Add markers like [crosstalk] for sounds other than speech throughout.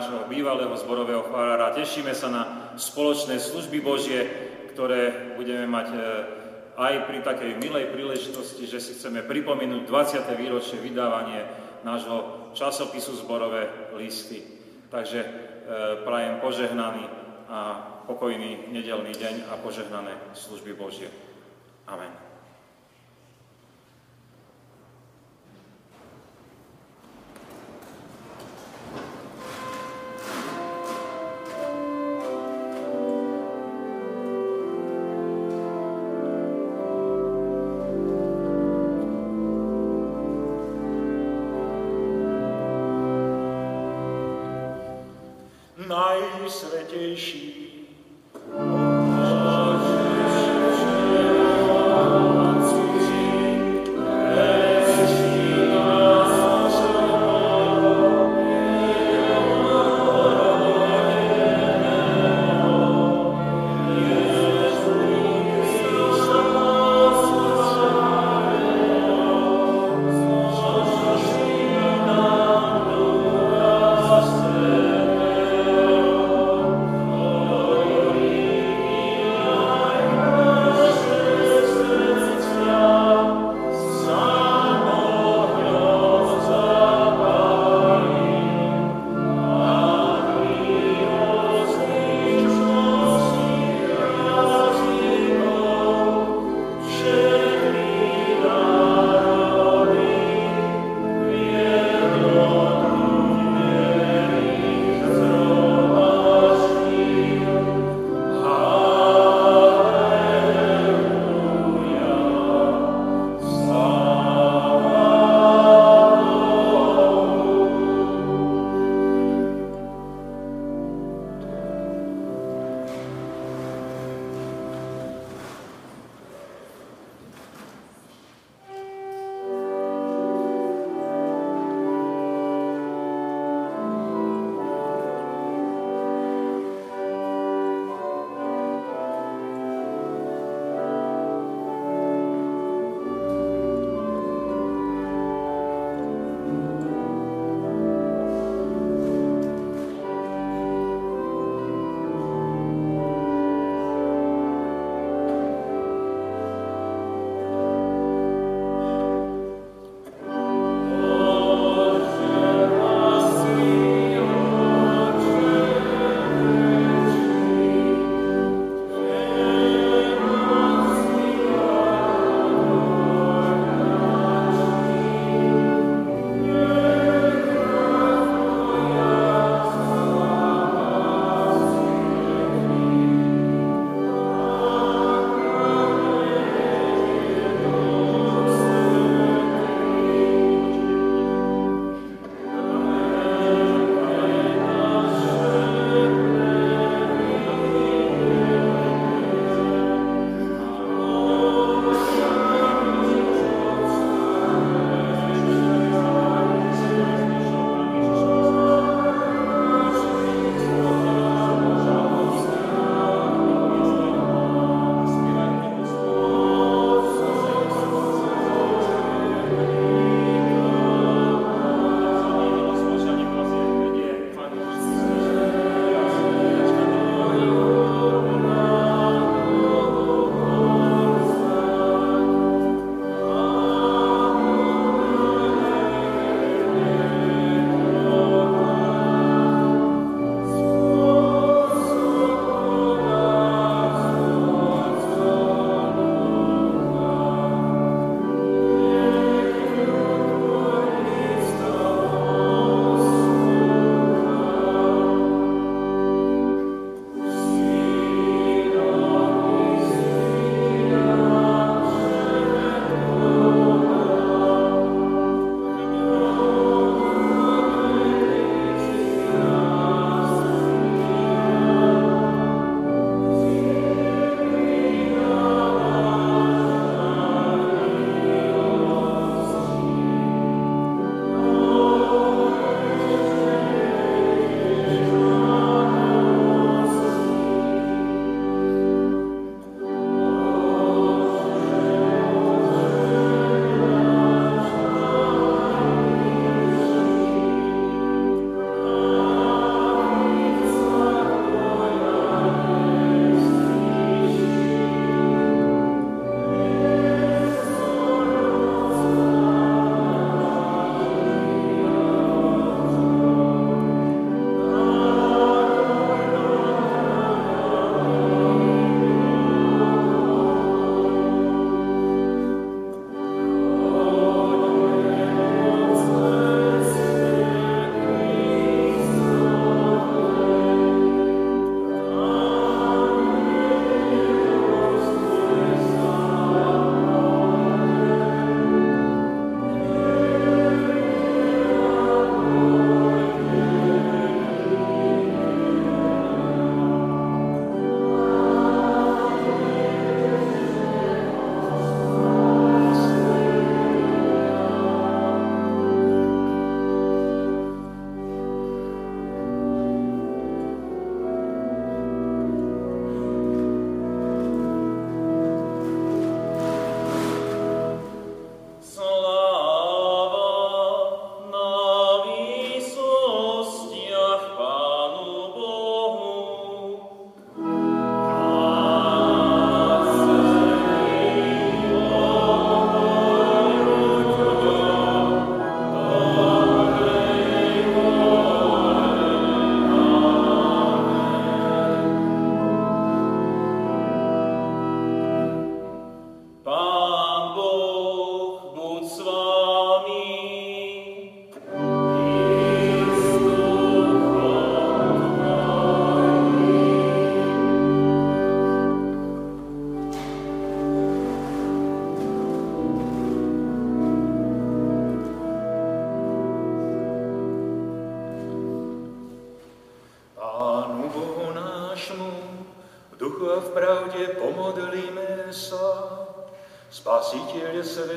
Našho bývalého zborového farára. Tešíme sa na spoločné služby Božie, ktoré budeme mať e, aj pri takej milej príležitosti, že si chceme pripomenúť 20. výročie vydávanie nášho časopisu Zborové listy. Takže e, prajem požehnaný a pokojný nedelný deň a požehnané služby Božie. Amen. najsvetější.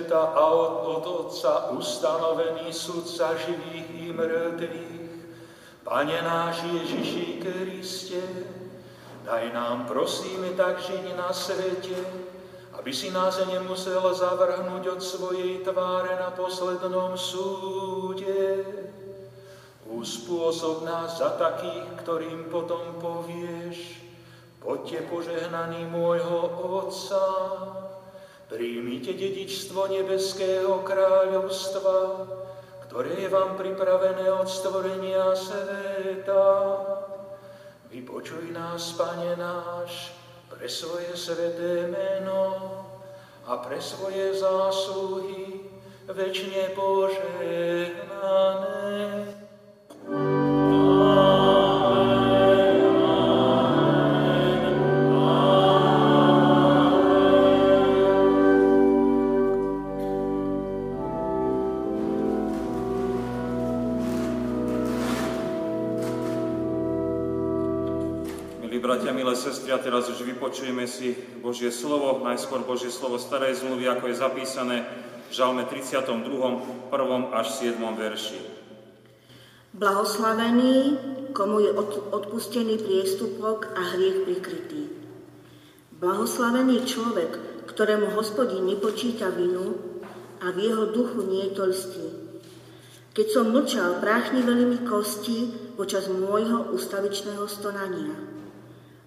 Sveta a od, od Otca ustanovený sudca živých i mŕtvych, Pane náš Ježiši Kriste, daj nám prosíme tak žiť na svete, aby si nás nemusel zavrhnúť od svojej tváre na poslednom súde. Uspôsob nás za takých, ktorým potom povieš, poďte požehnaní môjho Otca, Príjmite dedičstvo nebeského kráľovstva, ktoré je vám pripravené od stvorenia sveta. Vypočuj nás, Pane náš, pre svoje sveté meno a pre svoje zásluhy večne požehnané. bratia, teraz už vypočujeme si Božie slovo, najskôr Božie slovo starej zmluvy, ako je zapísané v Žalme 32., 1. až 7. verši. Blahoslavený, komu je odpustený priestupok a hriech prikrytý. Blahoslavený človek, ktorému hospodín nepočíta vinu a v jeho duchu nie je toľstý. Keď som mlčal, práchniveli mi kosti počas môjho ustavičného stonania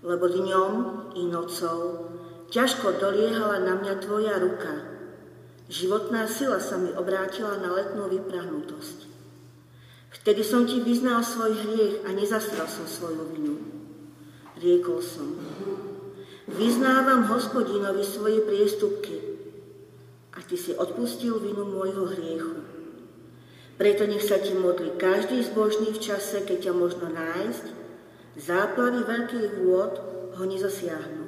lebo dňom i nocou ťažko doliehala na mňa tvoja ruka. Životná sila sa mi obrátila na letnú vyprahnutosť. Vtedy som ti vyznal svoj hriech a nezastral som svoju vinu. Riekol som, vyznávam hospodinovi svoje priestupky a ty si odpustil vinu môjho hriechu. Preto nech sa ti modli každý zbožný v čase, keď ťa možno nájsť Záplavy veľkých vôd ho nezasiahnu.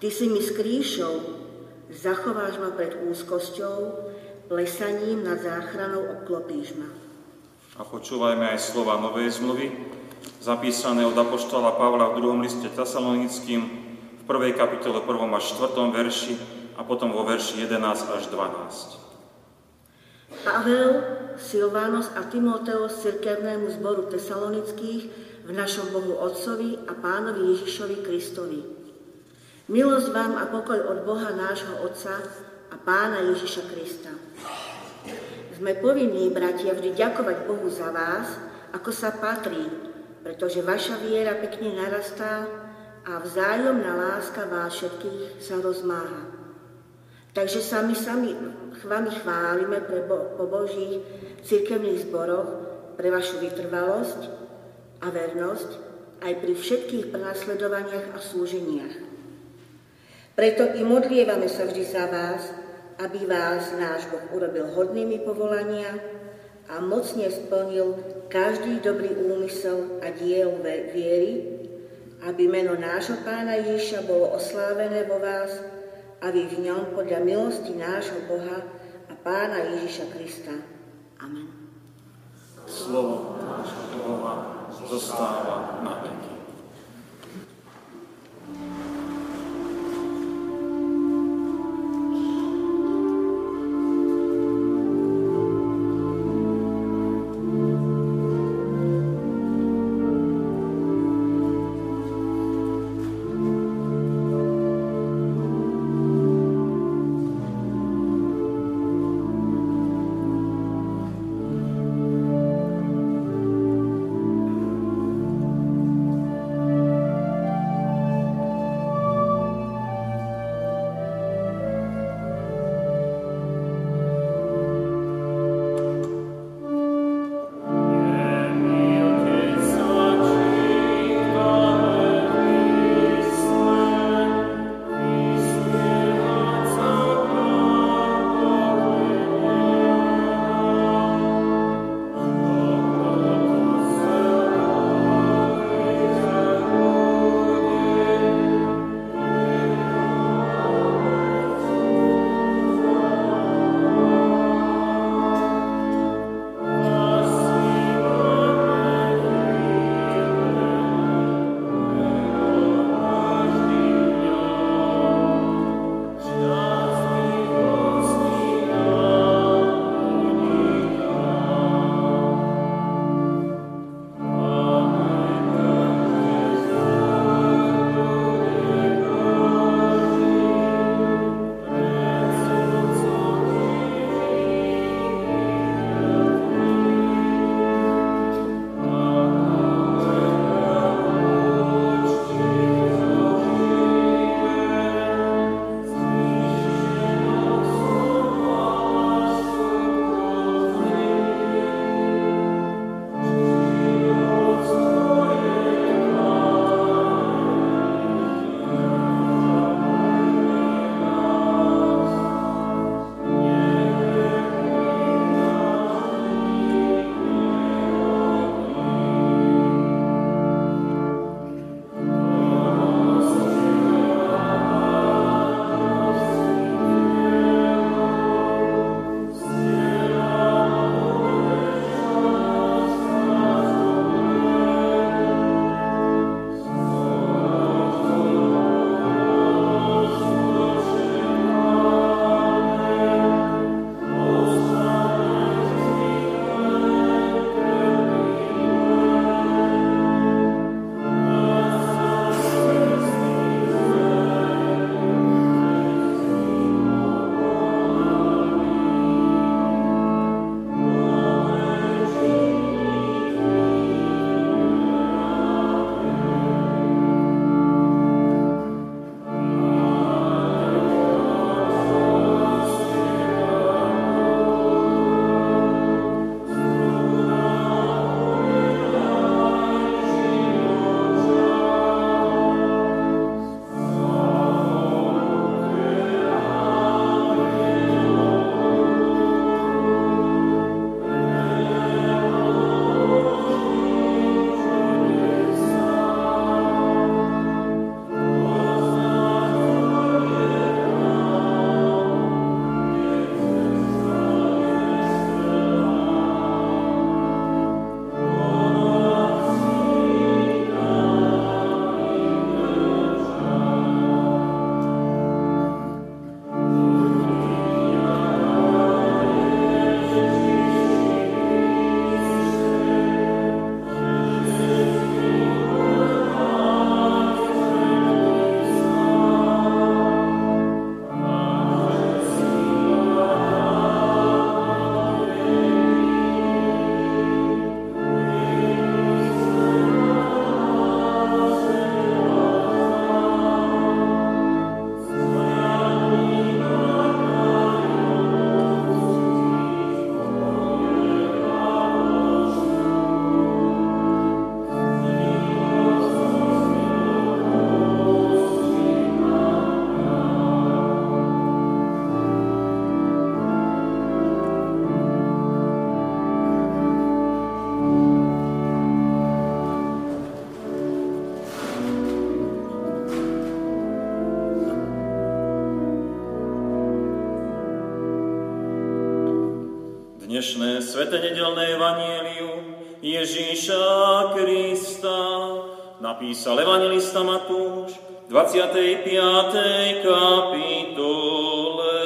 Ty si mi skrýšou, zachováš ma pred úzkosťou, plesaním nad záchranou obklopíš ma. A počúvajme aj slova Novej zmluvy, zapísané od Apoštola Pavla v druhom liste Tesalonickým v prvej kapitole 1. až 4. verši a potom vo verši 11 až 12. Pavel, Silvános a Timoteos cirkevnému zboru tesalonických v našom Bohu Otcovi a Pánovi Ježišovi Kristovi. Milosť vám a pokoj od Boha nášho Otca a Pána Ježiša Krista. Sme povinní, bratia, vždy ďakovať Bohu za vás, ako sa patrí, pretože vaša viera pekne narastá a vzájomná láska vás všetkých sa rozmáha. Takže sa my sami vami chválime pre Bo- po Božích cirkevných zboroch pre vašu vytrvalosť, a vernosť aj pri všetkých prenasledovaniach a slúženiach. Preto i modlievame sa vždy za vás, aby vás náš Boh urobil hodnými povolania a mocne splnil každý dobrý úmysel a diel viery, aby meno nášho pána Ježiša bolo oslávené vo vás a vy v ňom podľa milosti nášho Boha a pána Ježiša Krista. Amen. Slovo nášho Boha zostáva na veky. Nedelné evanielium Ježíša Krista napísal evangelista Matúš v 25. kapitole.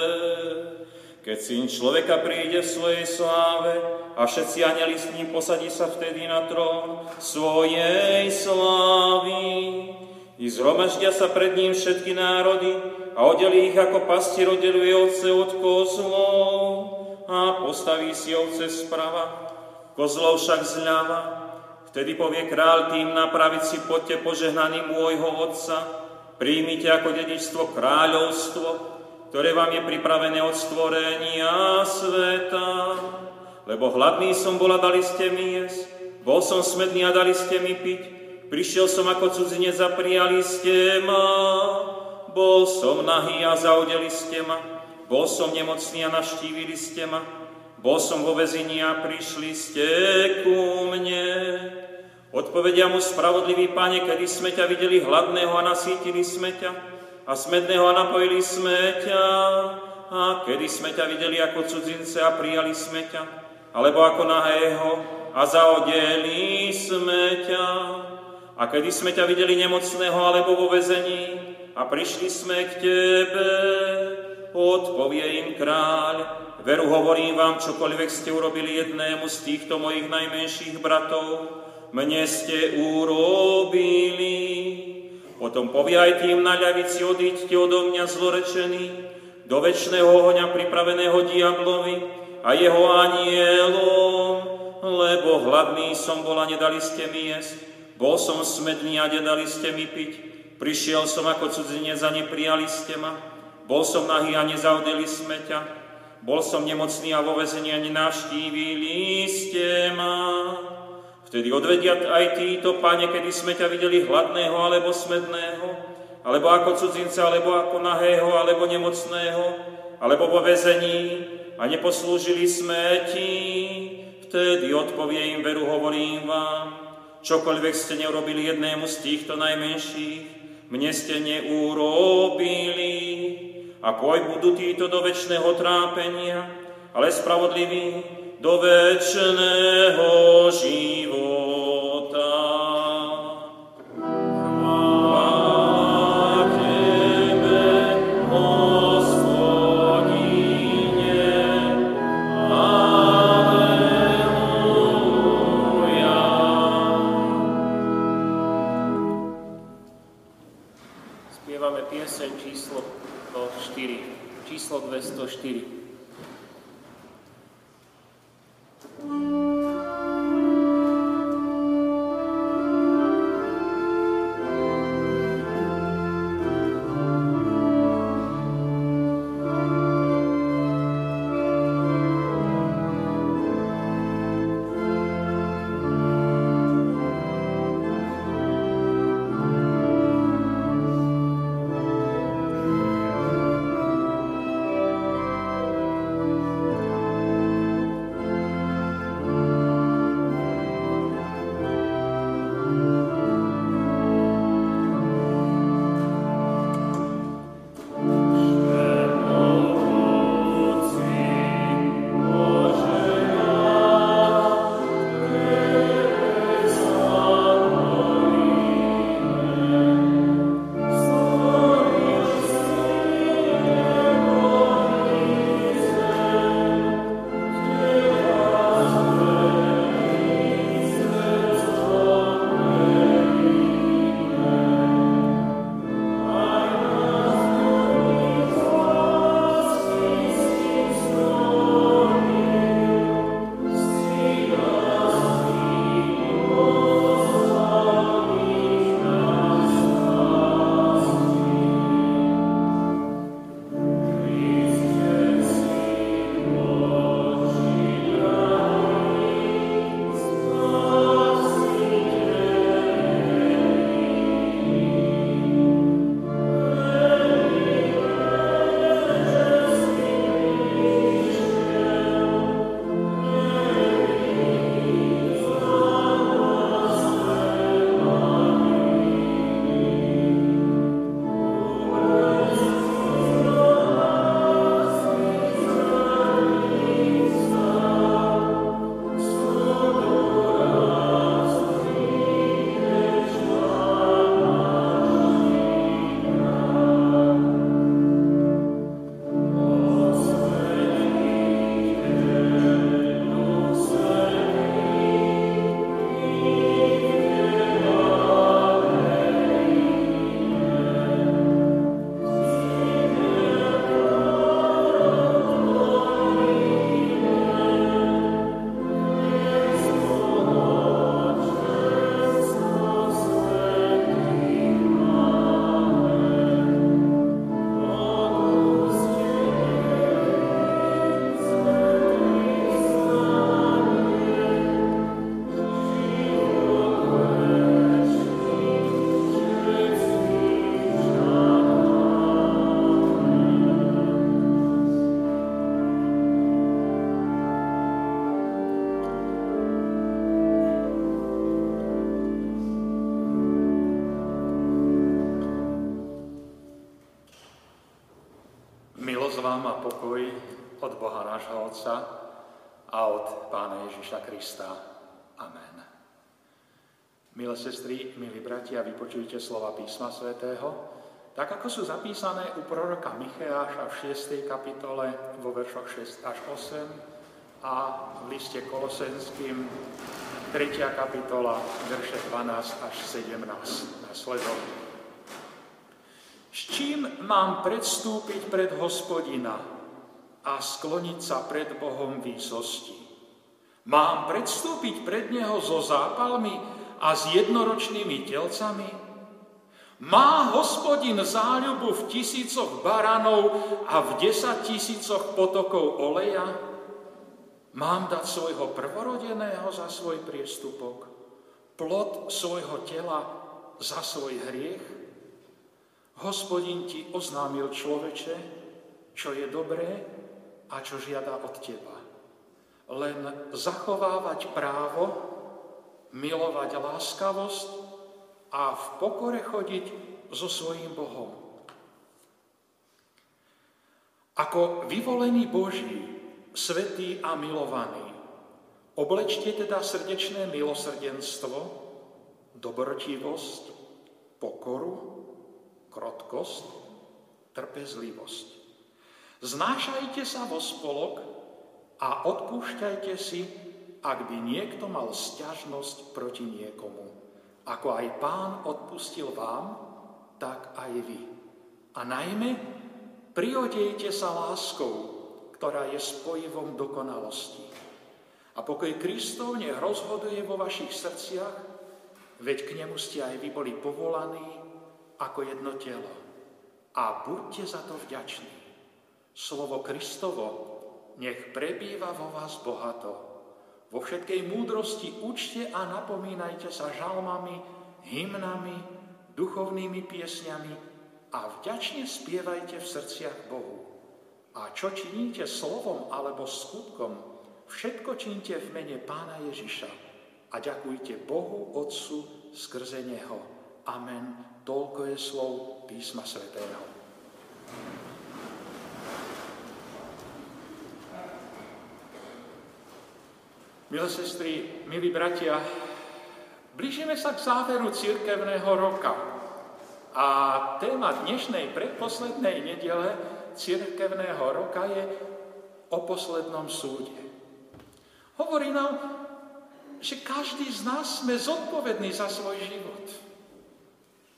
Keď syn človeka príde v svojej sláve a všetci anjeli s ním posadí sa vtedy na trón svojej slávy. I zhromaždia sa pred ním všetky národy a oddelí ich ako pastier oddeluje ovce od kozlov a postaví si ovce sprava, kozlov však zľava. Vtedy povie král tým na pravici, poďte požehnaný môjho otca, príjmite ako dedičstvo kráľovstvo, ktoré vám je pripravené od stvorenia sveta. Lebo hladný som bol a dali ste mi jesť, bol som smedný a dali ste mi piť, prišiel som ako cudzinec a prijali ste ma. Bol som nahý a zaudeli ste ma, bol som nemocný a naštívili ste ma, bol som vo vezení a prišli ste ku mne. Odpovedia mu spravodlivý páne, kedy sme ťa videli hladného a nasítili sme ťa, a smedného a napojili sme ťa, a kedy sme ťa videli ako cudzince a prijali sme ťa, alebo ako nahého a zaodeli sme ťa. A kedy sme ťa videli nemocného alebo vo vezení, a prišli sme k Tebe. Odpovie im kráľ, veru hovorím vám, čokoľvek ste urobili jednému z týchto mojich najmenších bratov, mne ste urobili. Potom povie aj tým na ľavici, odíďte odo mňa zlorečený, do väčšného ohňa pripraveného diablovi a jeho anielom, lebo hladný som bol a nedali ste mi jesť, bol som smedný a nedali ste mi piť, Prišiel som ako cudzinec a neprijali ste ma. Bol som nahý a nezaudeli sme ťa. Bol som nemocný a vo vezení a nenavštívili ste ma. Vtedy odvedia aj títo, pane, kedy sme ťa videli hladného alebo smedného, alebo ako cudzinca, alebo ako nahého, alebo nemocného, alebo vo vezení a neposlúžili sme ti. Vtedy odpovie im veru, hovorím vám, čokoľvek ste neurobili jednému z týchto najmenších, mne ste neurobili. A poj budú títo do väčšného trápenia, ale spravodliví do väčšného života. spirito. Otca a od Pána Ježiša Krista. Amen. Milé sestry, milí bratia, vypočujte slova písma svätého, tak ako sú zapísané u proroka Micheáša v 6. kapitole vo veršoch 6 až 8 a v liste Kolosenským 3. kapitola verše 12 až 17 nasledovne. S čím mám predstúpiť pred hospodina a skloniť sa pred Bohom výsosti? Mám predstúpiť pred Neho so zápalmi a s jednoročnými telcami? Má hospodin záľubu v tisícoch baranov a v desať tisícoch potokov oleja? Mám dať svojho prvorodeného za svoj priestupok, plod svojho tela za svoj hriech? Hospodin ti oznámil človeče, čo je dobré a čo žiada od teba. Len zachovávať právo, milovať láskavosť a v pokore chodiť so svojím Bohom. Ako vyvolený Boží, svetý a milovaný, oblečte teda srdečné milosrdenstvo, dobrotivosť, pokoru, krotkosť, trpezlivosť. Znášajte sa vo spolok a odpúšťajte si, ak by niekto mal sťažnosť proti niekomu. Ako aj pán odpustil vám, tak aj vy. A najmä priodejte sa láskou, ktorá je spojivom dokonalosti. A pokoj Kristov nech rozhoduje vo vašich srdciach, veď k nemu ste aj vy boli povolaní ako jedno telo. A buďte za to vďační. Slovo Kristovo nech prebýva vo vás bohato. Vo všetkej múdrosti učte a napomínajte sa žalmami, hymnami, duchovnými piesňami a vďačne spievajte v srdciach Bohu. A čo činíte slovom alebo skutkom, všetko čínte v mene Pána Ježiša a ďakujte Bohu Otcu skrze Neho. Amen. Toľko je slov písma svätého. Milé sestry, milí bratia, blížime sa k záveru církevného roka. A téma dnešnej predposlednej nedele církevného roka je o poslednom súde. Hovorí nám, že každý z nás sme zodpovední za svoj život.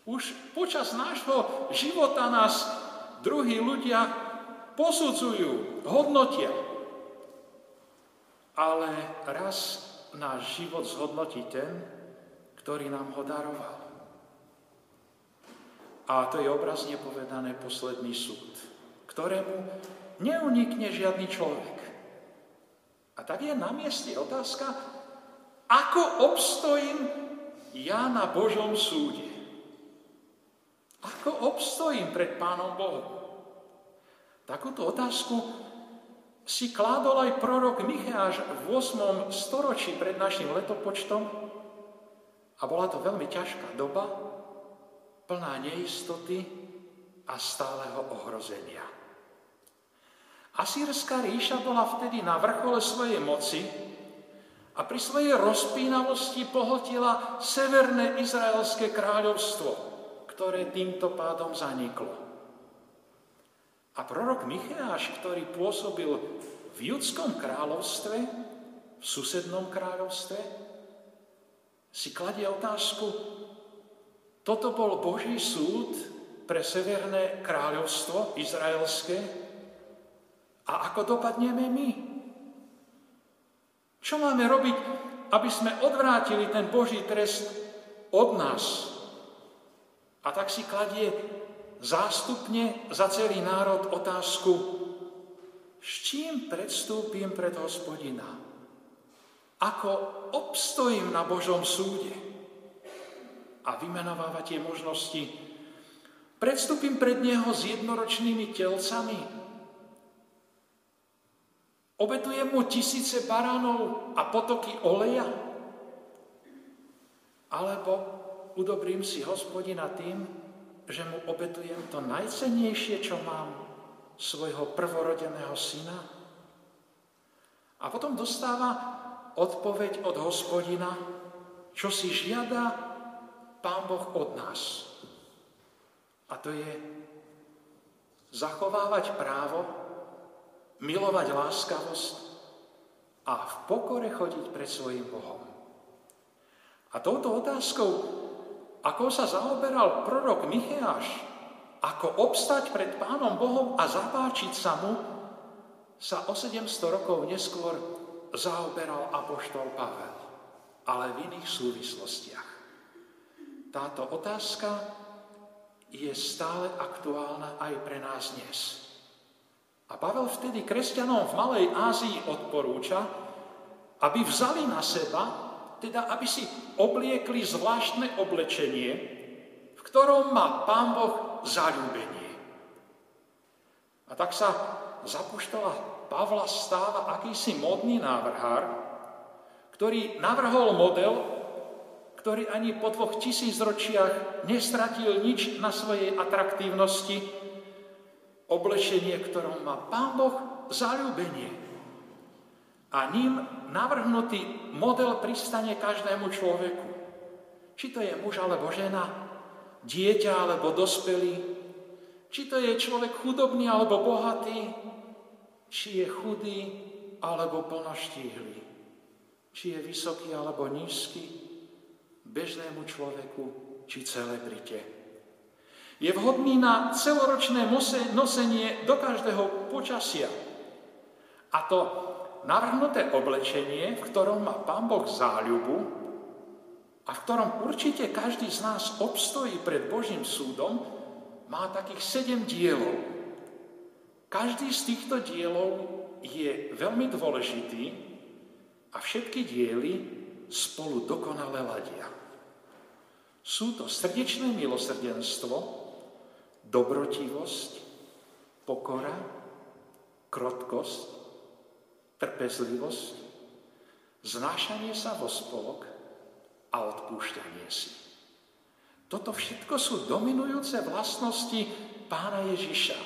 Už počas nášho života nás druhí ľudia posudzujú, hodnotia. Ale raz náš život zhodnotí ten, ktorý nám ho daroval. A to je obrazne povedané posledný súd, ktorému neunikne žiadny človek. A tak je na mieste otázka, ako obstojím ja na Božom súde. Ako obstojím pred Pánom Bohom? Takúto otázku si kládol aj prorok Micháš v 8. storočí pred našim letopočtom a bola to veľmi ťažká doba, plná neistoty a stáleho ohrozenia. Asýrská ríša bola vtedy na vrchole svojej moci a pri svojej rozpínavosti pohltila severné izraelské kráľovstvo – ktoré týmto pádom zaniklo. A prorok Micheáš, ktorý pôsobil v judskom kráľovstve, v susednom kráľovstve, si kladie otázku, toto bol Boží súd pre severné kráľovstvo izraelské a ako dopadneme my? Čo máme robiť, aby sme odvrátili ten Boží trest od nás, a tak si kladie zástupne za celý národ otázku, s čím predstúpim pred hospodina? Ako obstojím na Božom súde? A vymenováva tie možnosti. Predstúpim pred Neho s jednoročnými telcami. Obetujem mu tisíce baránov a potoky oleja. Alebo udobrím si hospodina tým, že mu obetujem to najcennejšie, čo mám, svojho prvorodeného syna? A potom dostáva odpoveď od hospodina, čo si žiada Pán Boh od nás. A to je zachovávať právo, milovať láskavosť a v pokore chodiť pred svojim Bohom. A touto otázkou, ako sa zaoberal prorok Micheáš, ako obstať pred Pánom Bohom a zapáčiť sa mu, sa o 700 rokov neskôr zaoberal apoštol Pavel, ale v iných súvislostiach. Táto otázka je stále aktuálna aj pre nás dnes. A Pavel vtedy kresťanom v Malej Ázii odporúča, aby vzali na seba, teda aby si obliekli zvláštne oblečenie, v ktorom má Pán Boh zalúbenie. A tak sa zapuštola Pavla stáva akýsi modný návrhár, ktorý navrhol model, ktorý ani po dvoch tisícročiach nestratil nič na svojej atraktívnosti, oblečenie, ktorom má Pán Boh zalúbenie. A ním navrhnutý model pristane každému človeku. Či to je muž alebo žena, dieťa alebo dospelý, či to je človek chudobný alebo bohatý, či je chudý alebo plnoštíhly, či je vysoký alebo nízky, bežnému človeku či celebrite. Je vhodný na celoročné nosenie do každého počasia. A to navrhnuté oblečenie, v ktorom má Pán Boh záľubu a v ktorom určite každý z nás obstojí pred Božím súdom, má takých sedem dielov. Každý z týchto dielov je veľmi dôležitý a všetky diely spolu dokonale ladia. Sú to srdečné milosrdenstvo, dobrotivosť, pokora, krotkosť, trpezlivosť, znášanie sa vo spolok a odpúšťanie si. Toto všetko sú dominujúce vlastnosti pána Ježiša.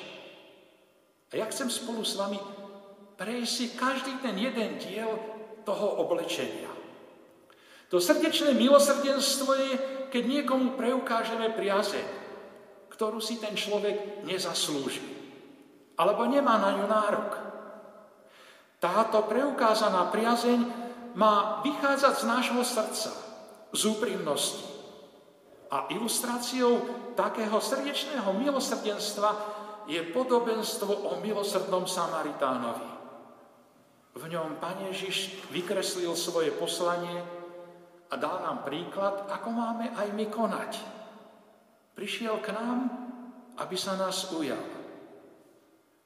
A ja chcem spolu s vami prejsť si každý ten jeden diel toho oblečenia. To srdečné milosrdenstvo je keď niekomu preukážeme priazeň, ktorú si ten človek nezaslúži, alebo nemá na ňu nárok. Táto preukázaná priazeň má vychádzať z nášho srdca, z úprimnosti. A ilustráciou takého srdečného milosrdenstva je podobenstvo o milosrdnom Samaritánovi. V ňom Pane Ježiš vykreslil svoje poslanie a dal nám príklad, ako máme aj my konať. Prišiel k nám, aby sa nás ujal.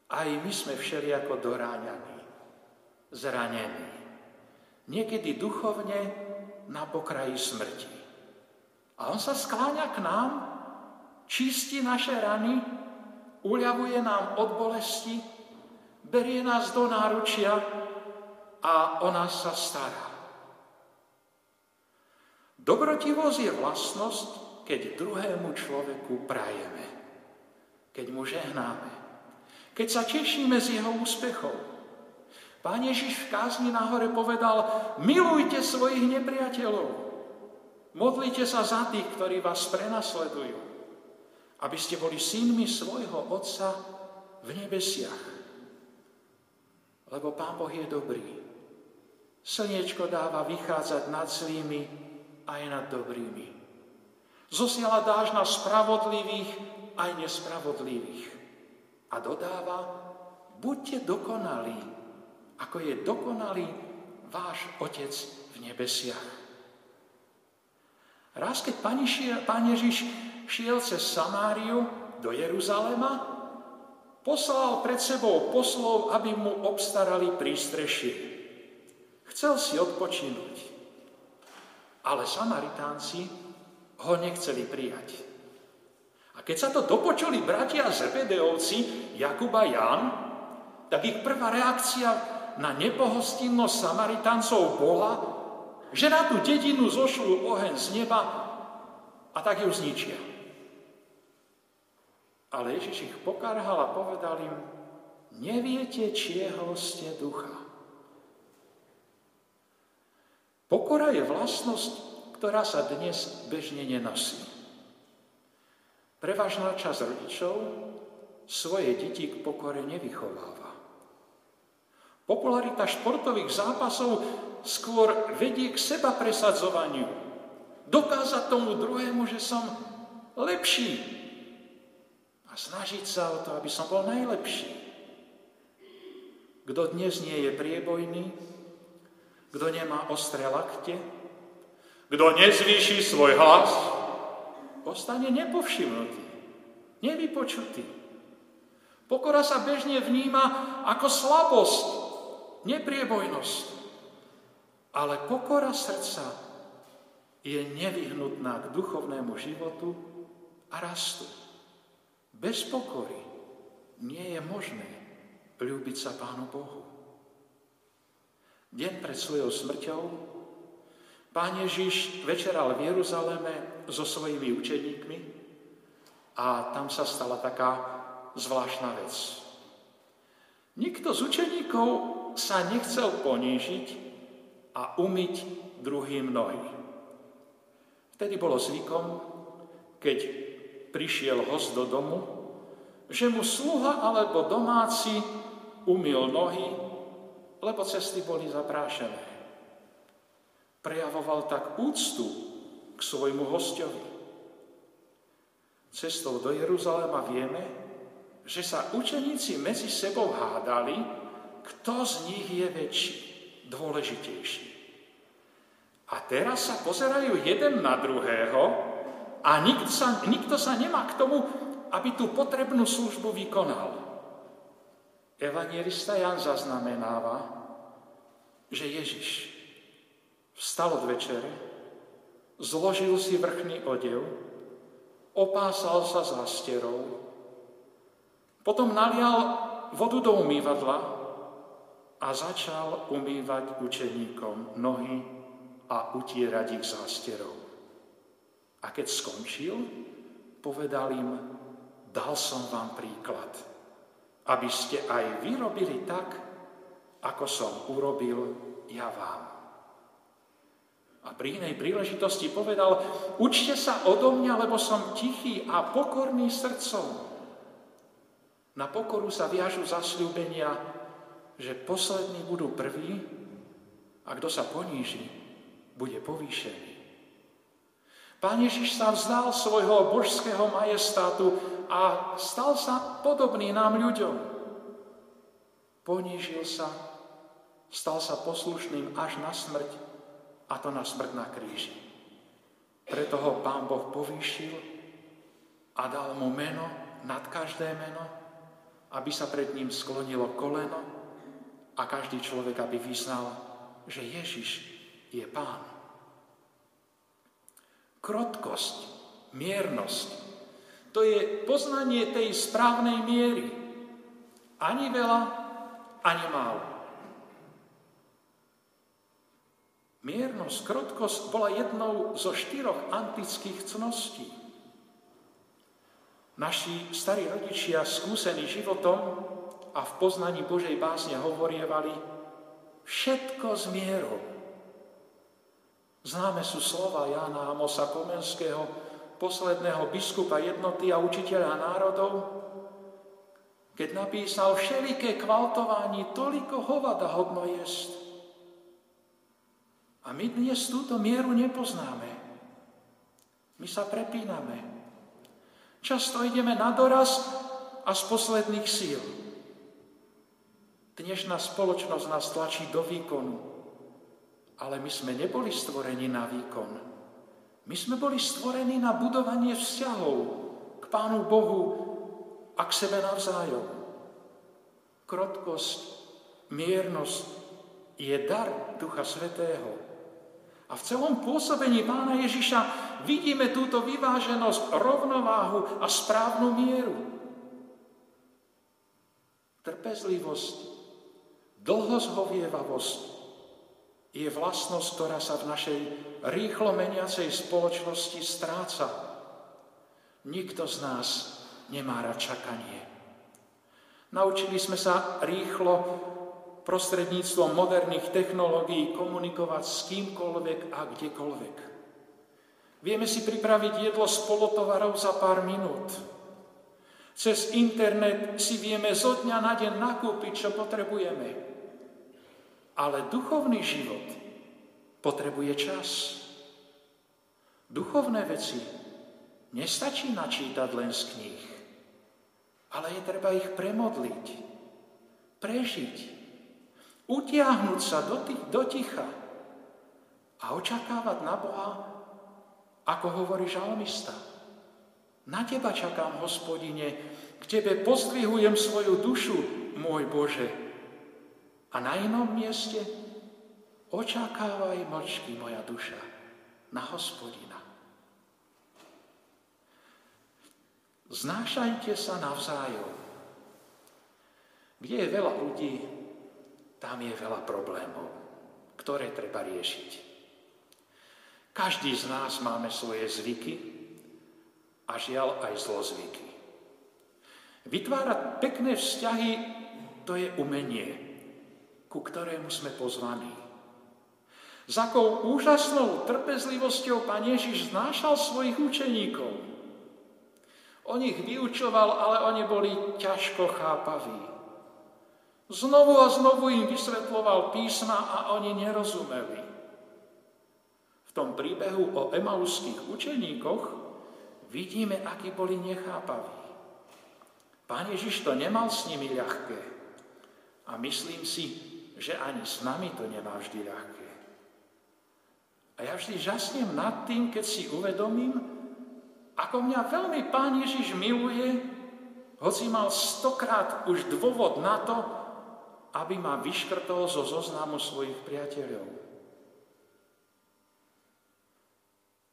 Aj my sme všelijako doráňaní, zranení. Niekedy duchovne na pokraji smrti. A on sa skláňa k nám, čistí naše rany, uľavuje nám od bolesti, berie nás do náručia a o nás sa stará. Dobrotivosť je vlastnosť, keď druhému človeku prajeme, keď mu žehnáme, keď sa tešíme z jeho úspechov. Pán Ježiš v kázni nahore povedal, milujte svojich nepriateľov, modlite sa za tých, ktorí vás prenasledujú, aby ste boli synmi svojho Otca v nebesiach. Lebo Pán Boh je dobrý. Slniečko dáva vychádzať nad zlými aj nad dobrými. Zosiela dáž na spravodlivých aj nespravodlivých. A dodáva, buďte dokonalí, ako je dokonalý váš Otec v nebesiach. Raz, keď Pán Ježiš šiel cez Samáriu do Jeruzalema, poslal pred sebou poslov, aby mu obstarali prístrešie. Chcel si odpočinúť. Ale Samaritánci ho nechceli prijať. A keď sa to dopočuli bratia Zebedeovci, Jakub a Jan, tak ich prvá reakcia na nepohostinnosť Samaritáncov bola, že na tú dedinu zošlú oheň z neba a tak ju zničia. Ale Ježiš ich pokarhal a povedal im, neviete, čieho ste ducha. Pokora je vlastnosť, ktorá sa dnes bežne nenosí. Prevažná časť rodičov svoje deti k pokore nevychováva. Popularita športových zápasov skôr vedie k seba presadzovaniu. Dokázať tomu druhému, že som lepší. A snažiť sa o to, aby som bol najlepší. Kto dnes nie je priebojný, kto nemá ostré lakte, kto nezvýši svoj hlas, ostane nepovšimnutý, nevypočutý. Pokora sa bežne vníma ako slabosť, nepriebojnosť. Ale pokora srdca je nevyhnutná k duchovnému životu a rastu. Bez pokory nie je možné ľúbiť sa Pánu Bohu. Deň pred svojou smrťou Pán Ježiš večeral v Jeruzaleme so svojimi učeníkmi a tam sa stala taká zvláštna vec. Nikto z učeníkov sa nechcel ponížiť a umyť druhým nohy. Vtedy bolo zvykom, keď prišiel host do domu, že mu sluha alebo domáci umil nohy, lebo cesty boli zaprášené. Prejavoval tak úctu k svojmu hostovi. Cestou do Jeruzalema vieme, že sa učeníci medzi sebou hádali, kto z nich je väčší, dôležitejší. A teraz sa pozerajú jeden na druhého a nikto sa, nikto sa nemá k tomu, aby tú potrebnú službu vykonal. Evangelista Jan zaznamenáva, že Ježiš vstal od večere, zložil si vrchný odev, opásal sa zásterou, potom nalial vodu do umývadla a začal umývať učeníkom nohy a utierať ich zásterou. A keď skončil, povedal im, dal som vám príklad, aby ste aj vy robili tak, ako som urobil ja vám. A pri inej príležitosti povedal, učte sa odo mňa, lebo som tichý a pokorný srdcom na pokoru sa viažu zasľúbenia, že poslední budú prví a kto sa poníži, bude povýšený. Pán Ježiš sa vzdal svojho božského majestátu a stal sa podobný nám ľuďom. Ponížil sa, stal sa poslušným až na smrť, a to na smrť na kríži. Preto ho Pán Boh povýšil a dal mu meno nad každé meno, aby sa pred ním sklonilo koleno a každý človek, aby vyznal, že Ježiš je Pán. Krotkosť, miernosť, to je poznanie tej správnej miery. Ani veľa, ani málo. Miernosť, krotkosť bola jednou zo štyroch antických cností. Naši starí rodičia, skúsení životom a v poznaní Božej básne hovorievali všetko z mierou. Známe sú slova Jána Amosa Komenského, posledného biskupa jednoty a učiteľa národov, keď napísal všeliké kvaltování, toliko hovada hodno jest. A my dnes túto mieru nepoznáme. My sa prepíname. Často ideme na doraz a z posledných síl. Dnešná spoločnosť nás tlačí do výkonu, ale my sme neboli stvorení na výkon. My sme boli stvorení na budovanie vzťahov k Pánu Bohu a k sebe navzájom. Krotkosť, miernosť je dar Ducha Svetého. A v celom pôsobení Pána Ježiša vidíme túto vyváženosť, rovnováhu a správnu mieru. Trpezlivosť, dlhozhovievavosť je vlastnosť, ktorá sa v našej rýchlo meniacej spoločnosti stráca. Nikto z nás nemá rád čakanie. Naučili sme sa rýchlo prostredníctvom moderných technológií komunikovať s kýmkoľvek a kdekoľvek. Vieme si pripraviť jedlo z polotovarov za pár minút. Cez internet si vieme zo dňa na deň nakúpiť, čo potrebujeme. Ale duchovný život potrebuje čas. Duchovné veci nestačí načítať len z kníh, ale je treba ich premodliť, prežiť, utiahnuť sa do, tých, do ticha a očakávať na Boha, ako hovorí žalmista. Na teba čakám, hospodine, k tebe pozdvihujem svoju dušu, môj Bože. A na inom mieste očakávaj mlčky, moja duša, na hospodina. Znášajte sa navzájom. Kde je veľa ľudí, tam je veľa problémov, ktoré treba riešiť. Každý z nás máme svoje zvyky a žiaľ aj zlozvyky. Vytvárať pekné vzťahy, to je umenie, ku ktorému sme pozvaní. S akou úžasnou trpezlivosťou Pán Ježiš znášal svojich učeníkov. On ich vyučoval, ale oni boli ťažko chápaví. Znovu a znovu im vysvetloval písma a oni nerozumeli. V tom príbehu o emauských učeníkoch vidíme, akí boli nechápaví. Pán Ježiš to nemal s nimi ľahké a myslím si, že ani s nami to nemá vždy ľahké. A ja vždy žasnem nad tým, keď si uvedomím, ako mňa veľmi Pán Ježiš miluje, hoci mal stokrát už dôvod na to, aby ma vyškrtol zo zoznamu svojich priateľov.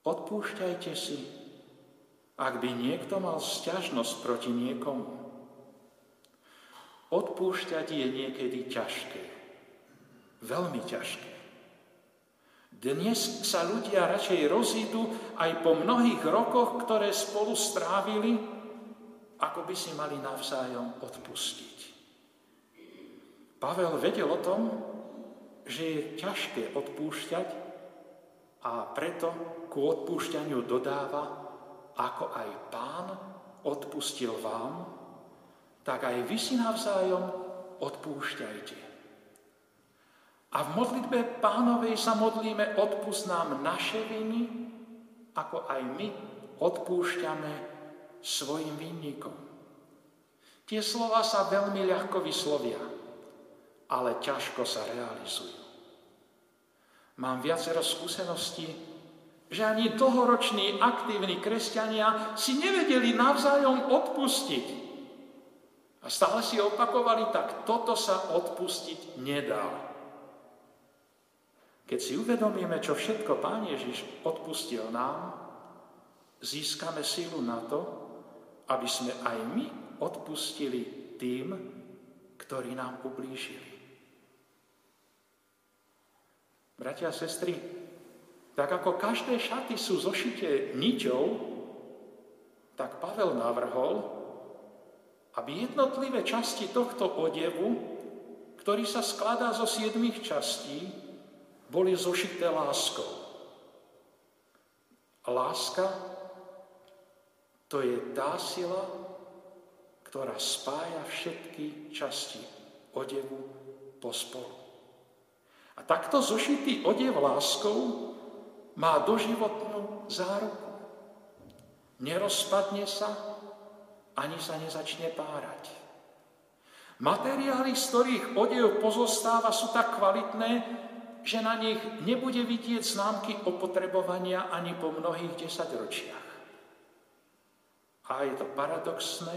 Odpúšťajte si, ak by niekto mal sťažnosť proti niekomu. Odpúšťať je niekedy ťažké. Veľmi ťažké. Dnes sa ľudia radšej rozídu aj po mnohých rokoch, ktoré spolu strávili, ako by si mali navzájom odpustiť. Pavel vedel o tom, že je ťažké odpúšťať a preto ku odpúšťaniu dodáva, ako aj pán odpustil vám, tak aj vy si navzájom odpúšťajte. A v modlitbe pánovej sa modlíme, odpust nám naše viny, ako aj my odpúšťame svojim vinníkom. Tie slova sa veľmi ľahko vyslovia ale ťažko sa realizujú. Mám viacero skúseností, že ani dlhoroční aktívni kresťania si nevedeli navzájom odpustiť. A stále si opakovali, tak toto sa odpustiť nedá. Keď si uvedomíme, čo všetko Pán Ježiš odpustil nám, získame silu na to, aby sme aj my odpustili tým, ktorí nám ublížili. Bratia a sestry, tak ako každé šaty sú zošité niťou, tak Pavel navrhol, aby jednotlivé časti tohto odevu, ktorý sa skladá zo siedmých častí, boli zošité láskou. Láska to je tá sila, ktorá spája všetky časti odevu pospolu. A takto zošitý odev láskou má doživotnú záruku. Nerozpadne sa, ani sa nezačne párať. Materiály, z ktorých odev pozostáva, sú tak kvalitné, že na nich nebude vidieť známky opotrebovania ani po mnohých desaťročiach. A je to paradoxné,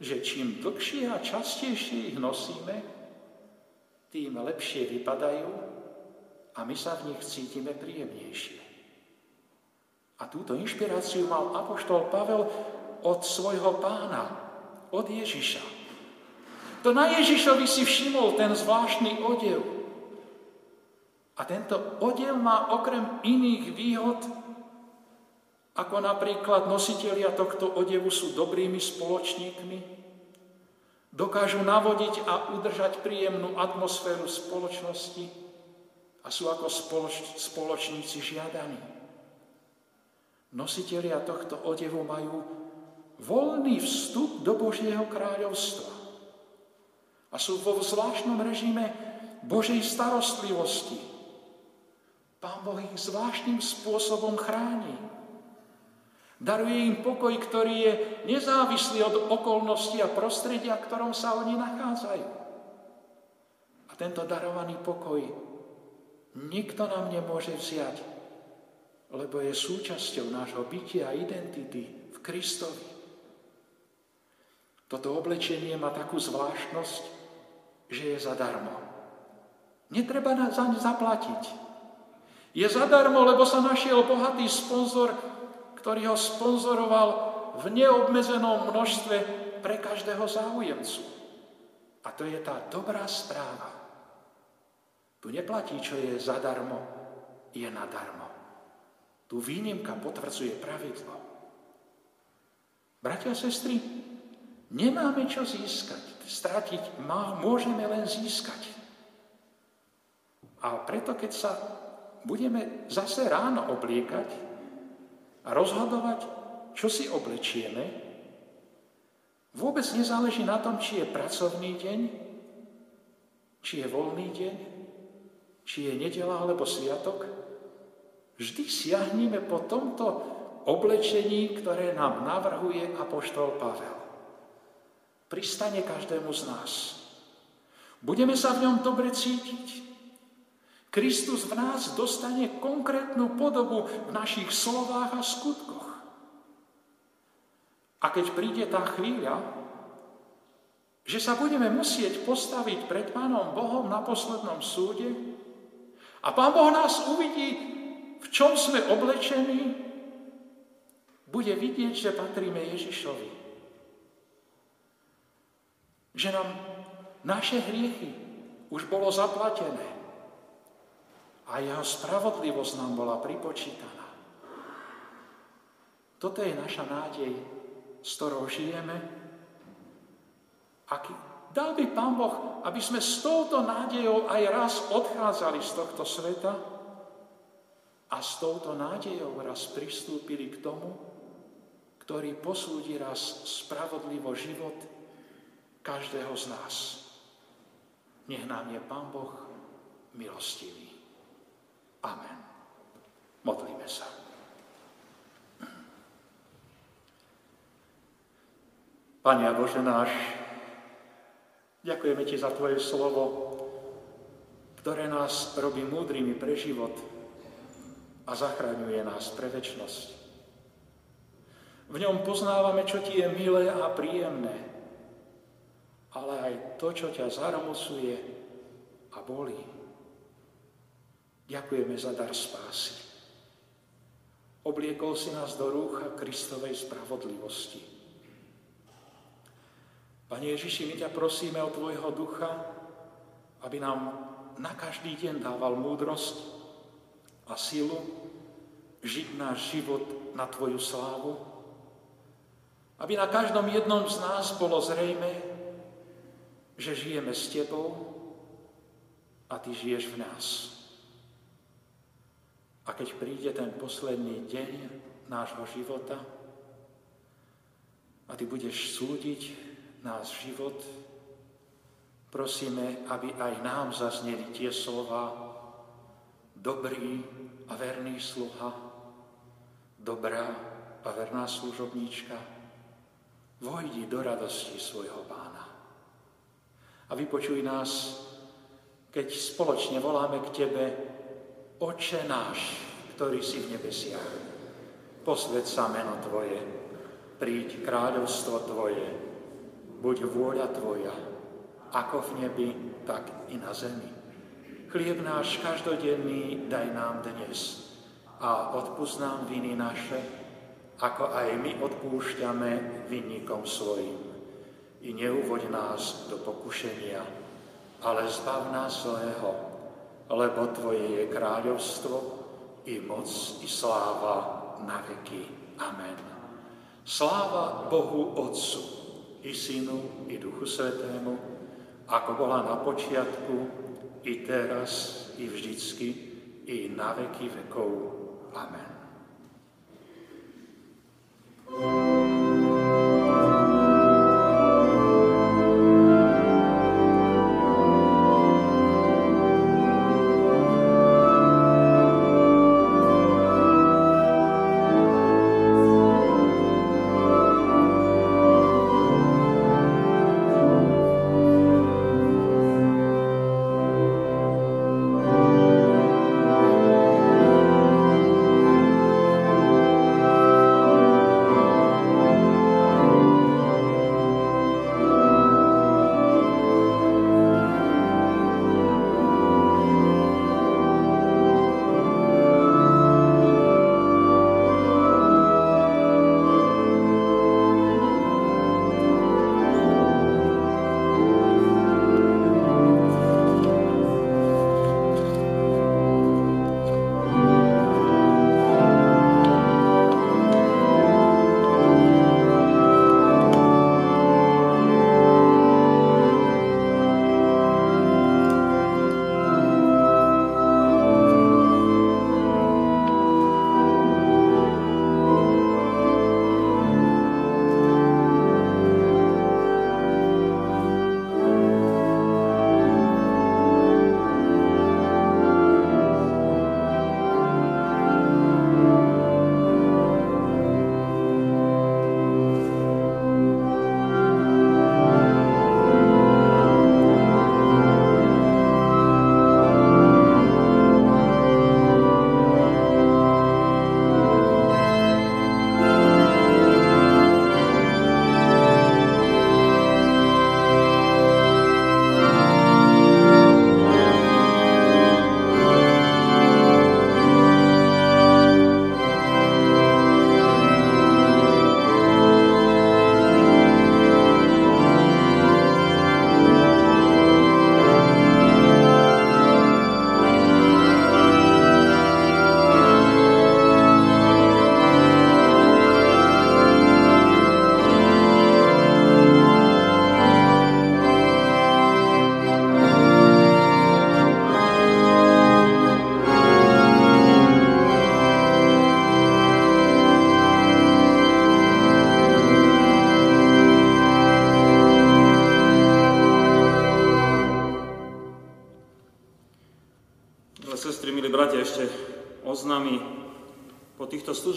že čím dlhšie a častejšie ich nosíme, tým lepšie vypadajú a my sa v nich cítime príjemnejšie. A túto inšpiráciu mal apoštol Pavel od svojho pána, od Ježiša. To na Ježišovi si všimol ten zvláštny odev. A tento odev má okrem iných výhod, ako napríklad nositelia tohto odevu sú dobrými spoločníkmi, dokážu navodiť a udržať príjemnú atmosféru spoločnosti a sú ako spoloč- spoločníci žiadaní. Nositelia tohto odevu majú voľný vstup do Božieho kráľovstva a sú vo zvláštnom režime Božej starostlivosti. Pán Boh ich zvláštnym spôsobom chráni. Daruje im pokoj, ktorý je nezávislý od okolností a prostredia, v ktorom sa oni nachádzajú. A tento darovaný pokoj nikto nám nemôže vziať, lebo je súčasťou nášho bytia a identity v Kristovi. Toto oblečenie má takú zvláštnosť, že je zadarmo. Netreba zaň zaplatiť. Je zadarmo, lebo sa našiel bohatý sponzor, ktorý ho sponzoroval v neobmedzenom množstve pre každého záujemcu. A to je tá dobrá správa. Tu neplatí, čo je zadarmo, je nadarmo. Tu výnimka potvrdzuje pravidlo. Bratia a sestry, nemáme čo získať. Stratiť má, môžeme len získať. A preto, keď sa budeme zase ráno obliekať, a rozhodovať, čo si oblečieme, vôbec nezáleží na tom, či je pracovný deň, či je voľný deň, či je nedela alebo sviatok. Vždy siahneme po tomto oblečení, ktoré nám navrhuje apoštol Pavel. Pristane každému z nás. Budeme sa v ňom dobre cítiť. Kristus v nás dostane konkrétnu podobu v našich slovách a skutkoch. A keď príde tá chvíľa, že sa budeme musieť postaviť pred Pánom Bohom na poslednom súde a Pán Boh nás uvidí, v čom sme oblečení, bude vidieť, že patríme Ježišovi. Že nám naše hriechy už bolo zaplatené a jeho spravodlivosť nám bola pripočítaná. Toto je naša nádej, s ktorou žijeme. A dal by Pán Boh, aby sme s touto nádejou aj raz odchádzali z tohto sveta a s touto nádejou raz pristúpili k tomu, ktorý posúdi raz spravodlivo život každého z nás. Nech nám je Pán Boh milostivý. Amen. Modlíme sa. Pane Bože náš, ďakujeme Ti za Tvoje slovo, ktoré nás robí múdrymi pre život a zachraňuje nás pre väčnosť. V ňom poznávame, čo Ti je milé a príjemné, ale aj to, čo ťa zarmocuje a bolí. Ďakujeme za dar spásy. Obliekol si nás do rúcha Kristovej spravodlivosti. Pane Ježiši, my ťa prosíme o Tvojho ducha, aby nám na každý deň dával múdrosť a silu žiť náš život na Tvoju slávu, aby na každom jednom z nás bolo zrejme, že žijeme s Tebou a Ty žiješ v nás. A keď príde ten posledný deň nášho života a Ty budeš súdiť náš život, prosíme, aby aj nám zazneli tie slova dobrý a verný sluha, dobrá a verná služobníčka, vojdi do radosti svojho pána. A vypočuj nás, keď spoločne voláme k Tebe, Oče náš, ktorý si v nebesiach, posved sa meno Tvoje, príď kráľovstvo Tvoje, buď vôľa Tvoja, ako v nebi, tak i na zemi. Chlieb náš každodenný daj nám dnes a odpúsť nám viny naše, ako aj my odpúšťame vinníkom svojim. I neuvoď nás do pokušenia, ale zbav nás zlého, lebo Tvoje je kráľovstvo, i moc, i sláva na veky. Amen. Sláva Bohu Otcu, i Synu, i Duchu Svetému, ako bola na počiatku, i teraz, i vždycky, i na veky vekov. Amen.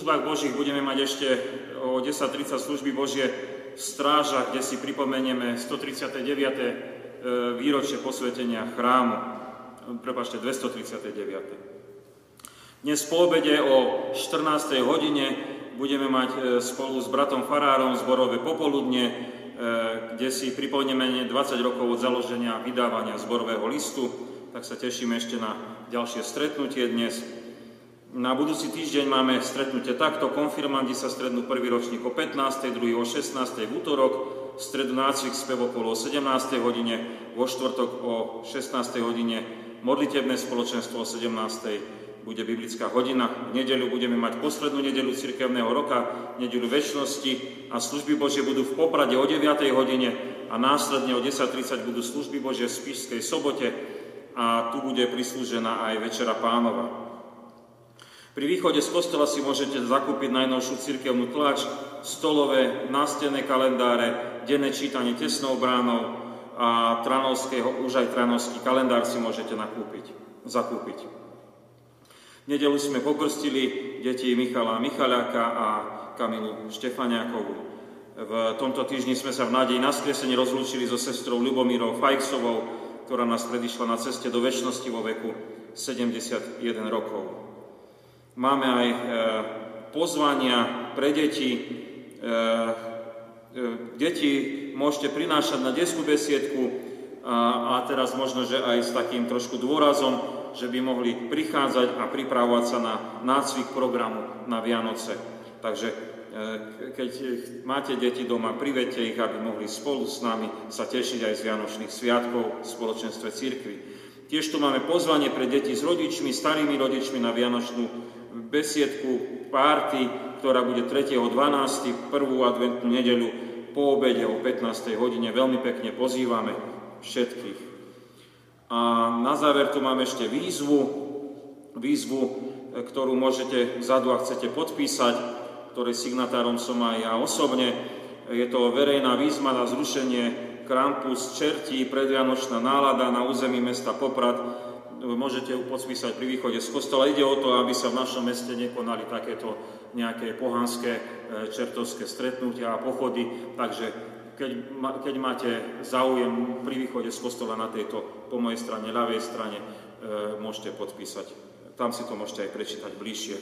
Službách Božích budeme mať ešte o 10.30 služby Božie v strážach, kde si pripomenieme 139. E, výročie posvetenia chrámu. Prepašte, 239. Dnes po obede o 14. hodine budeme mať e, spolu s bratom Farárom zborové popoludne, e, kde si pripomenieme 20 rokov od založenia vydávania zborového listu. Tak sa tešíme ešte na ďalšie stretnutie dnes. Na budúci týždeň máme stretnutie takto. Konfirmandi sa strednú prvý ročník o 15., druhý o 16. v útorok, v stredu nácvik spev okolo o 17. hodine, vo štvrtok o 16. hodine, modlitebné spoločenstvo o 17. bude biblická hodina. V nedeľu budeme mať poslednú nedeľu cirkevného roka, nedeľu väčšnosti a služby Božie budú v Poprade o 9. hodine a následne o 10.30 budú služby Božie v Spišskej sobote a tu bude prislúžená aj Večera pánova. Pri východe z kostola si môžete zakúpiť najnovšiu cirkevnú tlač, stolové, nástenné kalendáre, denné čítanie tesnou bránou a tranovského, už aj tranovský kalendár si môžete nakúpiť, zakúpiť. V nedelu sme pokrstili deti Michala Michaľáka a Kamilu Štefaniakovú. V tomto týždni sme sa v nádeji na skresenie rozlúčili so sestrou Ľubomírou Fajksovou, ktorá nás predišla na ceste do väčšnosti vo veku 71 rokov. Máme aj e, pozvania pre deti. E, e, deti môžete prinášať na detskú besiedku a, teraz možno, že aj s takým trošku dôrazom, že by mohli prichádzať a pripravovať sa na nácvik programu na Vianoce. Takže keď máte deti doma, privedte ich, aby mohli spolu s nami sa tešiť aj z Vianočných sviatkov v spoločenstve církvy. Tiež tu máme pozvanie pre deti s rodičmi, starými rodičmi na Vianočnú besiedku párty, ktorá bude 3.12. prvú adventnú nedeľu po obede o 15. hodine. Veľmi pekne pozývame všetkých. A na záver tu máme ešte výzvu, výzvu, ktorú môžete vzadu, ak chcete podpísať, ktorej signatárom som aj ja osobne. Je to verejná výzva na zrušenie Krampus čertí, predvianočná nálada na území mesta Poprad. Môžete ju podpísať pri východe z kostola. Ide o to, aby sa v našom meste nekonali takéto nejaké pohanské e, čertovské stretnutia a pochody. Takže keď, keď máte záujem pri východe z kostola na tejto, po mojej strane, ľavej strane, e, môžete podpísať. Tam si to môžete aj prečítať bližšie.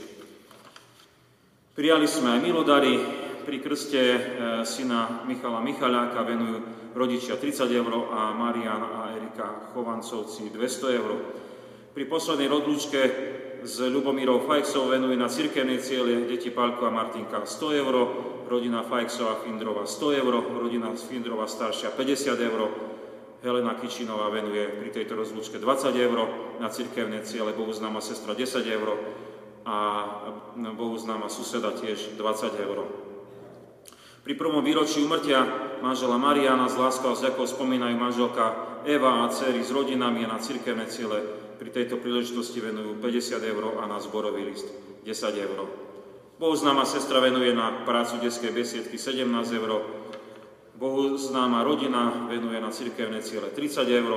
Prijali sme aj milodary, pri krste e, syna Michala Michaláka venujú rodičia 30 eur a Marian a Erika Chovancovci 200 eur. Pri poslednej rozlúčke s Ľubomírou Fajksov venuje na cirkevné ciele deti Palko a Martinka 100 eur, rodina Fajksova Findrova 100 eur, rodina Findrova staršia 50 eur, Helena Kičinová venuje pri tejto rozlúčke 20 eur, na cirkevné ciele Bohu známa sestra 10 eur a Bohu známa suseda tiež 20 eur. Pri prvom výročí umrtia manžela Mariana z láskou a vďakou spomínajú manželka Eva a dcery s rodinami a na cirkevné ciele. Pri tejto príležitosti venujú 50 eur a na zborový list 10 eur. Bohu známa sestra venuje na prácu detskej besiedky 17 eur. Bohu známa rodina venuje na cirkevné ciele 30 eur.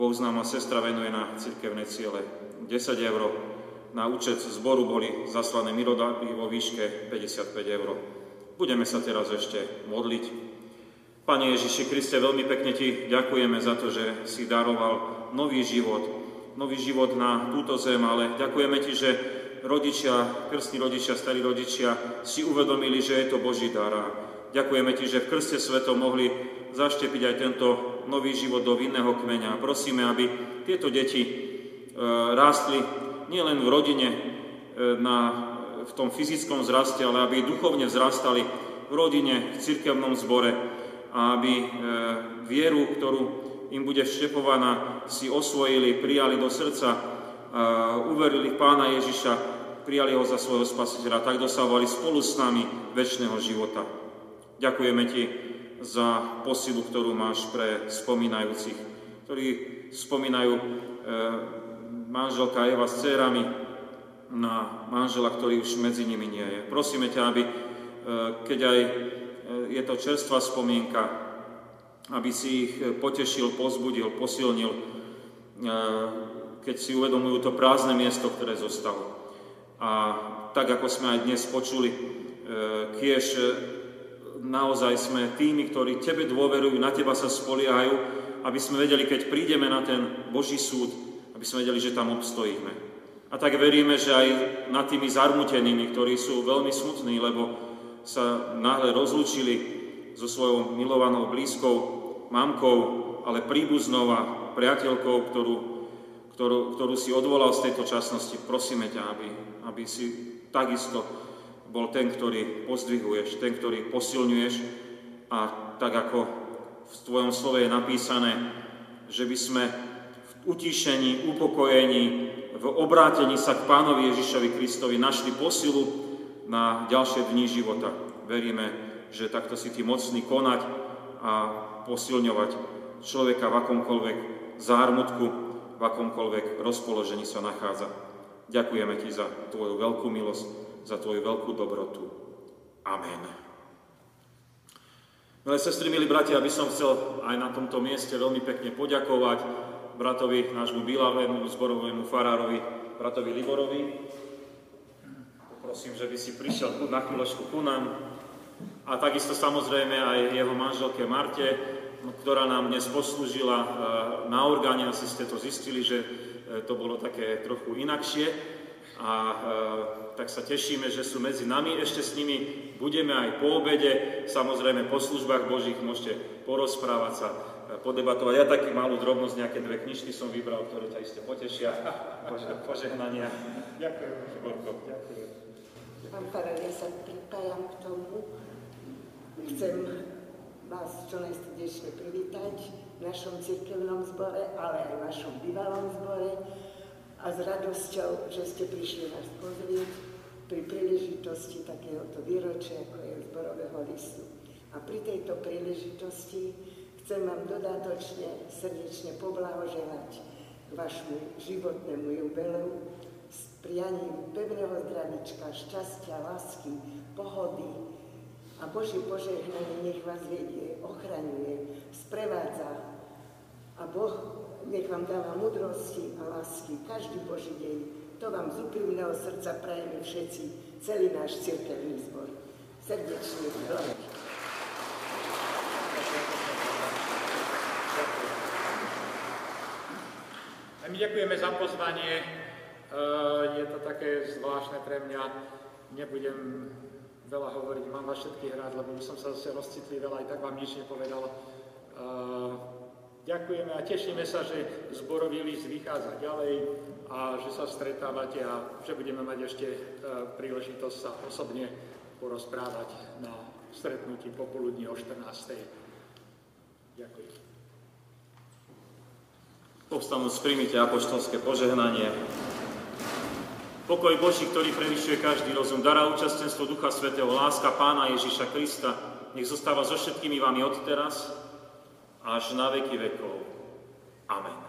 Bohu známa sestra venuje na cirkevné ciele 10 eur. Na účet zboru boli zaslané mirodávy vo výške 55 eur. Budeme sa teraz ešte modliť. Pane Ježiši Kriste, veľmi pekne Ti ďakujeme za to, že si daroval nový život, nový život na túto zem, ale ďakujeme Ti, že rodičia, krstní rodičia, starí rodičia si uvedomili, že je to Boží dar. A ďakujeme Ti, že v krste sveto mohli zaštepiť aj tento nový život do vinného kmeňa. Prosíme, aby tieto deti e, rástli nielen v rodine, e, na v tom fyzickom vzraste, ale aby duchovne vzrastali v rodine, v cirkevnom zbore a aby e, vieru, ktorú im bude vštepovaná, si osvojili, prijali do srdca, uverili Pána Ježiša, prijali ho za svojho spasiteľa, tak dosahovali spolu s nami väčšného života. Ďakujeme Ti za posilu, ktorú máš pre spomínajúcich, ktorí spomínajú e, manželka Eva s dcerami, na manžela, ktorý už medzi nimi nie je. Prosíme ťa, aby, e, keď aj e, je to čerstvá spomienka, aby si ich potešil, pozbudil, posilnil, e, keď si uvedomujú to prázdne miesto, ktoré zostalo. A tak, ako sme aj dnes počuli, kiež naozaj sme tými, ktorí Tebe dôverujú, na Teba sa spoliehajú, aby sme vedeli, keď prídeme na ten Boží súd, aby sme vedeli, že tam obstojíme. A tak veríme, že aj nad tými zarmutenými, ktorí sú veľmi smutní, lebo sa náhle rozlúčili so svojou milovanou blízkou mamkou, ale príbuznou a priateľkou, ktorú, ktorú, ktorú si odvolal z tejto časnosti. Prosíme ťa, aby, aby si takisto bol ten, ktorý pozdvihuješ, ten, ktorý posilňuješ a tak ako v tvojom slove je napísané, že by sme v utišení, upokojení, v obrátení sa k Pánovi Ježišovi Kristovi našli posilu na ďalšie dni života. Veríme, že takto si ty mocný konať a posilňovať človeka v akomkoľvek zármutku, v akomkoľvek rozpoložení sa nachádza. Ďakujeme ti za tvoju veľkú milosť, za tvoju veľkú dobrotu. Amen. Milé sestry, milí bratia, aby som chcel aj na tomto mieste veľmi pekne poďakovať bratovi, nášmu bilavému zborovému farárovi, bratovi Liborovi. Poprosím, že by si prišiel na chvíľočku ku nám. A takisto samozrejme aj jeho manželke Marte, ktorá nám dnes poslúžila e, na orgáne. Asi ste to zistili, že e, to bolo také trochu inakšie. A e, tak sa tešíme, že sú medzi nami. Ešte s nimi budeme aj po obede. Samozrejme po službách Božích môžete porozprávať sa podebatovať. Ja taký malú drobnosť, nejaké dve knižky som vybral, ktoré ťa iste potešia. [laughs] Bože, požehnania. Ďakujem. Ďakujem. Pán Farad, ja sa pripájam k tomu. Chcem vás čo najstrednejšie privítať v našom cirkevnom zbore, ale aj v našom bývalom zbore a s radosťou, že ste prišli nás pozrieť pri príležitosti takéhoto výročia, ako je zborového listu. A pri tejto príležitosti chcem vám dodatočne srdečne poblahoželať k vašmu životnému jubileu s prianím pevného zdravička, šťastia, lásky, pohody a Boží požehnanie nech vás vedie, ochraňuje, sprevádza a Boh nech vám dáva mudrosti a lásky každý Boží deň. To vám z úprimného srdca prajeme všetci, celý náš cirkevný zbor. Srdečne. A my ďakujeme za pozvanie. E, je to také zvláštne pre mňa. Nebudem veľa hovoriť, mám vás všetkých rád, lebo by som sa zase rozcitlivel, aj tak vám nič nepovedal. Ďakujeme a tešíme sa, že zborový list vychádza ďalej a že sa stretávate a že budeme mať ešte e, príležitosť sa osobne porozprávať na stretnutí popoludní o 14. Ďakujem. Povstanúc, príjmite apoštolské požehnanie. Pokoj Boží, ktorý prevyšuje každý rozum, dará účastenstvo Ducha Svetého, láska Pána Ježiša Krista, nech zostáva so všetkými vami odteraz až na veky vekov. Amen.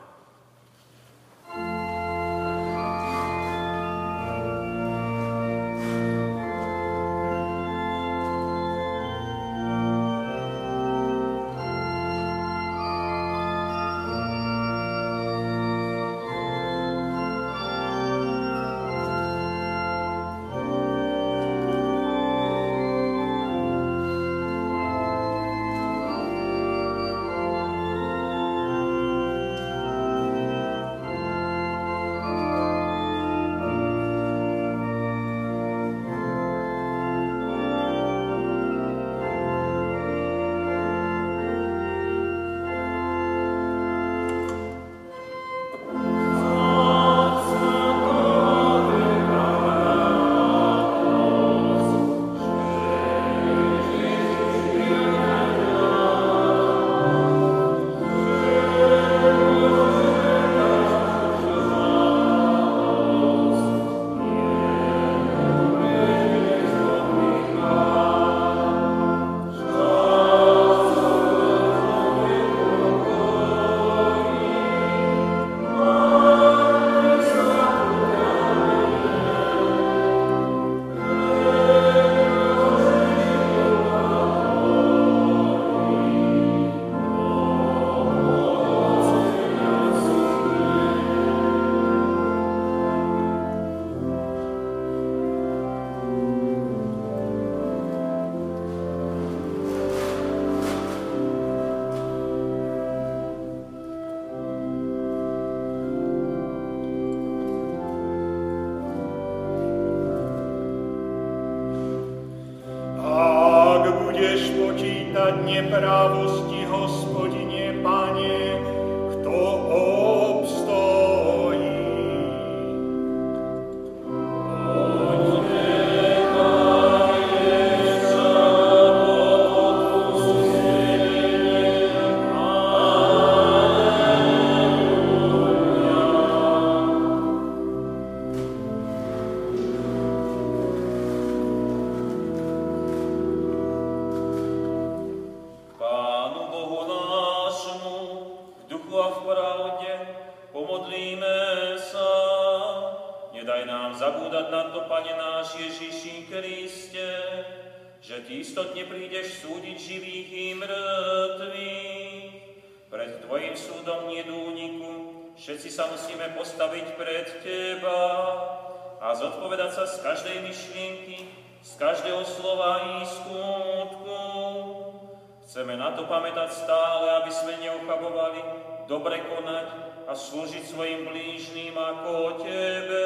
pamätať stále, aby sme neochabovali, dobre konať a slúžiť svojim blížným ako Tebe.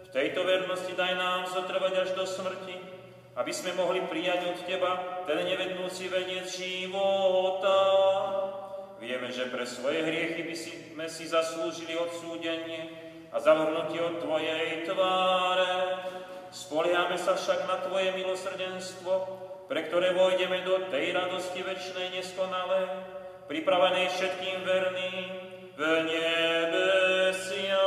V tejto vernosti daj nám zotrvať až do smrti, aby sme mohli prijať od Teba ten nevednúci veniec života. Vieme, že pre svoje hriechy by sme si zaslúžili odsúdenie a zavrnutie od Tvojej tváre. Spoliame sa však na Tvoje milosrdenstvo, pripravenej všetkým verným v nebesiach.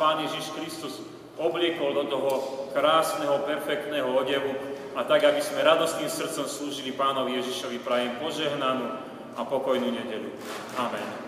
Pán Ježiš Kristus obliekol do toho krásneho, perfektného odevu a tak, aby sme radostným srdcom slúžili Pánovi Ježišovi, prajem požehnanú a pokojnú nedelu. Amen.